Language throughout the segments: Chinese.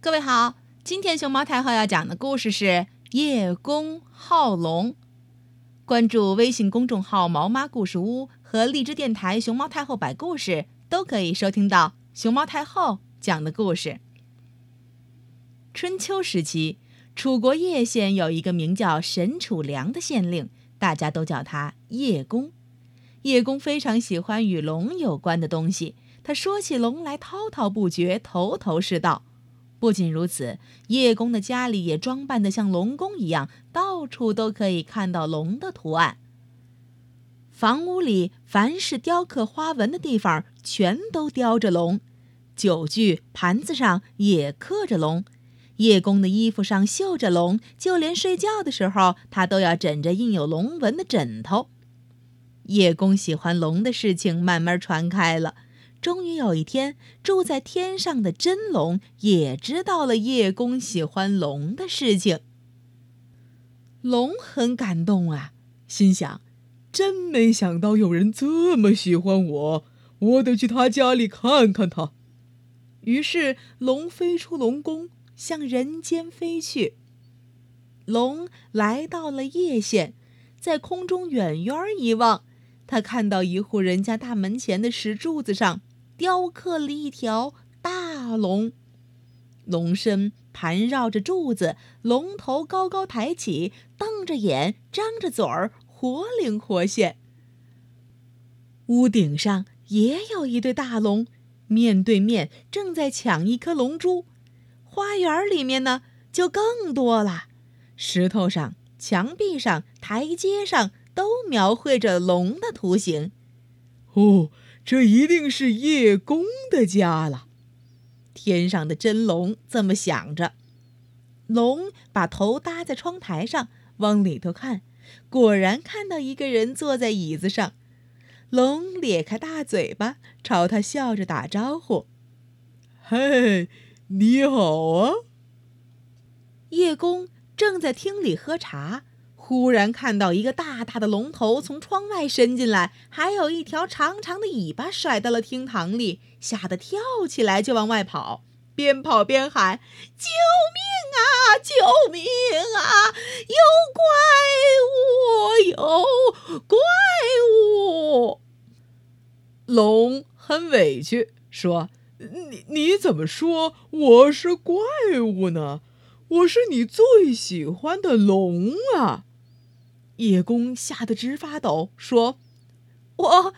各位好，今天熊猫太后要讲的故事是叶公好龙。关注微信公众号“毛妈故事屋”和荔枝电台“熊猫太后摆故事”，都可以收听到熊猫太后讲的故事。春秋时期，楚国叶县有一个名叫沈楚良的县令，大家都叫他叶公。叶公非常喜欢与龙有关的东西，他说起龙来滔滔不绝，头头是道。不仅如此，叶公的家里也装扮得像龙宫一样，到处都可以看到龙的图案。房屋里凡是雕刻花纹的地方，全都雕着龙；酒具、盘子上也刻着龙；叶公的衣服上绣着龙，就连睡觉的时候，他都要枕着印有龙纹的枕头。叶公喜欢龙的事情慢慢传开了。终于有一天，住在天上的真龙也知道了叶公喜欢龙的事情。龙很感动啊，心想：真没想到有人这么喜欢我，我得去他家里看看他。于是，龙飞出龙宫，向人间飞去。龙来到了叶县，在空中远远一望，他看到一户人家大门前的石柱子上。雕刻了一条大龙，龙身盘绕着柱子，龙头高高抬起，瞪着眼，张着嘴儿，活灵活现。屋顶上也有一对大龙，面对面正在抢一颗龙珠。花园里面呢，就更多了，石头上、墙壁上、台阶上都描绘着龙的图形。哦。这一定是叶公的家了，天上的真龙这么想着。龙把头搭在窗台上，往里头看，果然看到一个人坐在椅子上。龙咧开大嘴巴，朝他笑着打招呼：“嘿，你好啊！”叶公正在厅里喝茶。忽然看到一个大大的龙头从窗外伸进来，还有一条长长的尾巴甩到了厅堂里，吓得跳起来就往外跑，边跑边喊：“救命啊！救命啊！有怪物！有怪物！”龙很委屈，说：“你你怎么说我是怪物呢？我是你最喜欢的龙啊！”叶公吓得直发抖，说：“我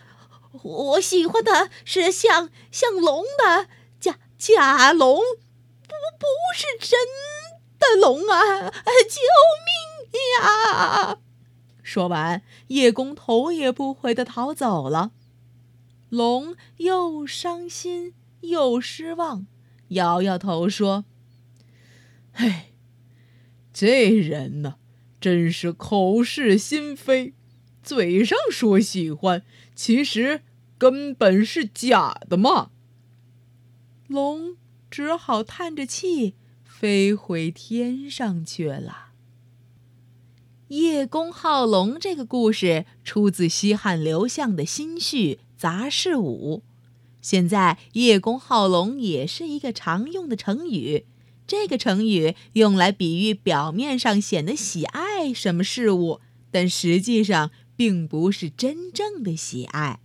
我喜欢的是像像龙的假假龙，不不是真的龙啊！救命呀！”说完，叶公头也不回的逃走了。龙又伤心又失望，摇摇头说：“唉，这人呢？”真是口是心非，嘴上说喜欢，其实根本是假的嘛。龙只好叹着气飞回天上去了。叶公好龙这个故事出自西汉刘向的《新序·杂事五》，现在叶公好龙也是一个常用的成语。这个成语用来比喻表面上显得喜爱什么事物，但实际上并不是真正的喜爱。